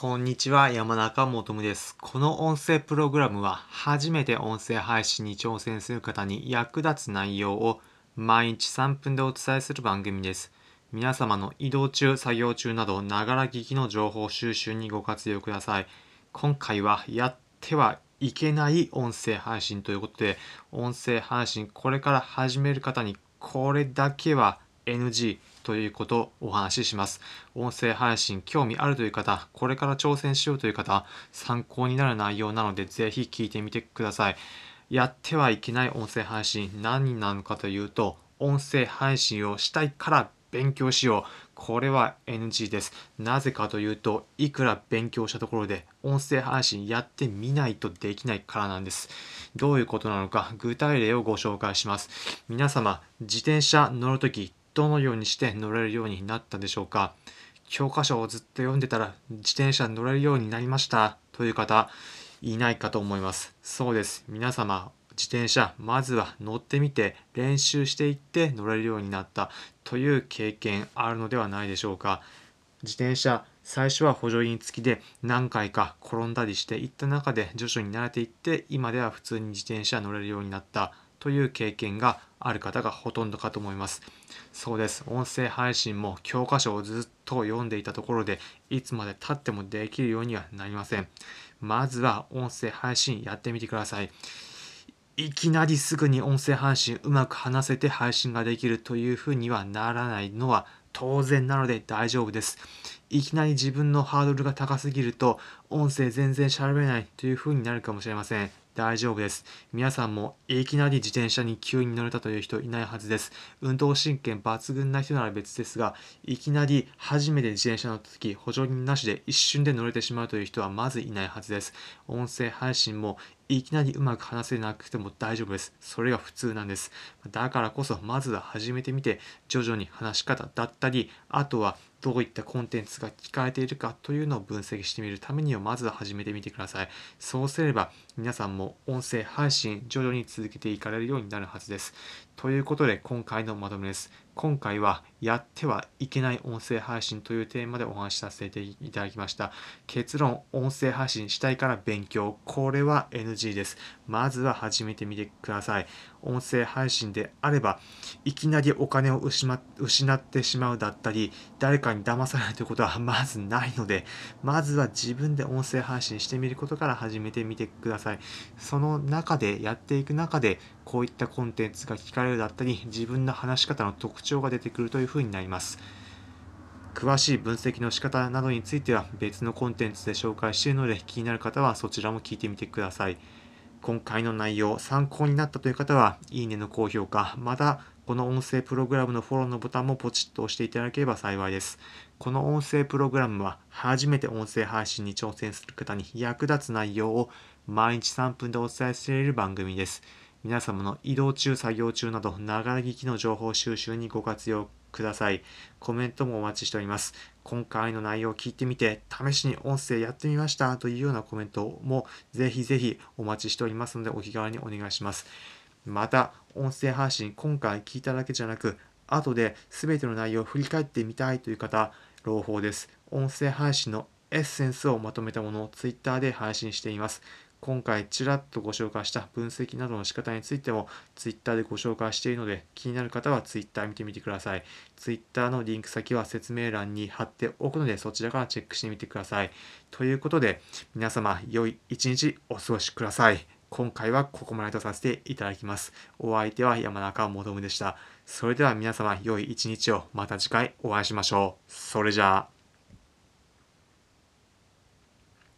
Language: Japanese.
こんにちは、山中もとむです。この音声プログラムは、初めて音声配信に挑戦する方に役立つ内容を毎日3分でお伝えする番組です。皆様の移動中、作業中など、ながら聞きの情報収集にご活用ください。今回は、やってはいけない音声配信ということで、音声配信、これから始める方に、これだけは NG ということをお話しします。音声配信興味あるという方、これから挑戦しようという方、参考になる内容なのでぜひ聞いてみてください。やってはいけない音声配信何なのかというと、音声配信をしたいから勉強しよう。これは NG です。なぜかというと、いくら勉強したところで音声配信やってみないとできないからなんです。どういうことなのか、具体例をご紹介します。皆様、自転車乗るとき、どのようにして乗れるようになったでしょうか？教科書をずっと読んでたら自転車に乗れるようになりました。という方いないかと思います。そうです。皆様自転車まずは乗ってみて練習していって乗れるようになった。という経験あるのではないでしょうか。自転車最初は補助輪付きで何回か転んだりしていった中で徐々に慣れていって今では普通に自転車乗れるようになった。という経験がある方がほとんどかと思います。そうです。音声配信も教科書をずっと読んでいたところで、いつまで経ってもできるようにはなりません。まずは音声配信やってみてください。いきなりすぐに音声配信うまく話せて配信ができるというふうにはならないのは当然なので大丈夫です。いきなり自分のハードルが高すぎると音声全然喋れないというふうになるかもしれません。大丈夫です。皆さんもいきなり自転車に急に乗れたという人いないはずです。運動神経抜群な人なら別ですが、いきなり初めて自転車乗った時、補助輪なしで一瞬で乗れてしまうという人はまずいないはずです。音声配信もいきなりうまく話せなくても大丈夫です。それが普通なんです。だからこそ、まずは始めてみて、徐々に話し方だったり、あとはどういったコンテンツが聞かれているかというのを分析してみるためには、まずは始めてみてください。そうすれば、皆さんも音声配信、徐々に続けていかれるようになるはずです。ということで、今回のまとめです。今回は、やってはいけない音声配信というテーマでお話しさせていただきました。結論、音声配信したいから勉強。これは NG です。まずは始めてみてください。音声配信であれば、いきなりお金を失ってしまうだったり、誰かに騙されるということはまずないので、まずは自分で音声配信してみることから始めてみてください。その中で、やっていく中で、こういったコンテンツが聞かれるだったり、自分の話し方の特徴が出てくるというふうになります。詳しい分析の仕方などについては別のコンテンツで紹介しているので気になる方はそちらも聞いてみてください。今回の内容参考になったという方はいいねの高評価、またこの音声プログラムのフォローのボタンもポチッと押していただければ幸いです。この音声プログラムは初めて音声配信に挑戦する方に役立つ内容を毎日3分でお伝えしている番組です。皆様の移動中、作業中など、ながら聞きの情報収集にご活用ください。コメントもお待ちしております。今回の内容を聞いてみて、試しに音声やってみましたというようなコメントもぜひぜひお待ちしておりますので、お気軽にお願いします。また、音声配信、今回聞いただけじゃなく、後で全ての内容を振り返ってみたいという方、朗報です。音声配信のエッセンスをまとめたものを Twitter で配信しています。今回ちらっとご紹介した分析などの仕方についても Twitter でご紹介しているので気になる方は Twitter 見てみてください。Twitter のリンク先は説明欄に貼っておくのでそちらからチェックしてみてください。ということで皆様良い一日お過ごしください。今回はここまでとさせていただきます。お相手は山中もとむでした。それでは皆様良い一日をまた次回お会いしましょう。それじゃあ。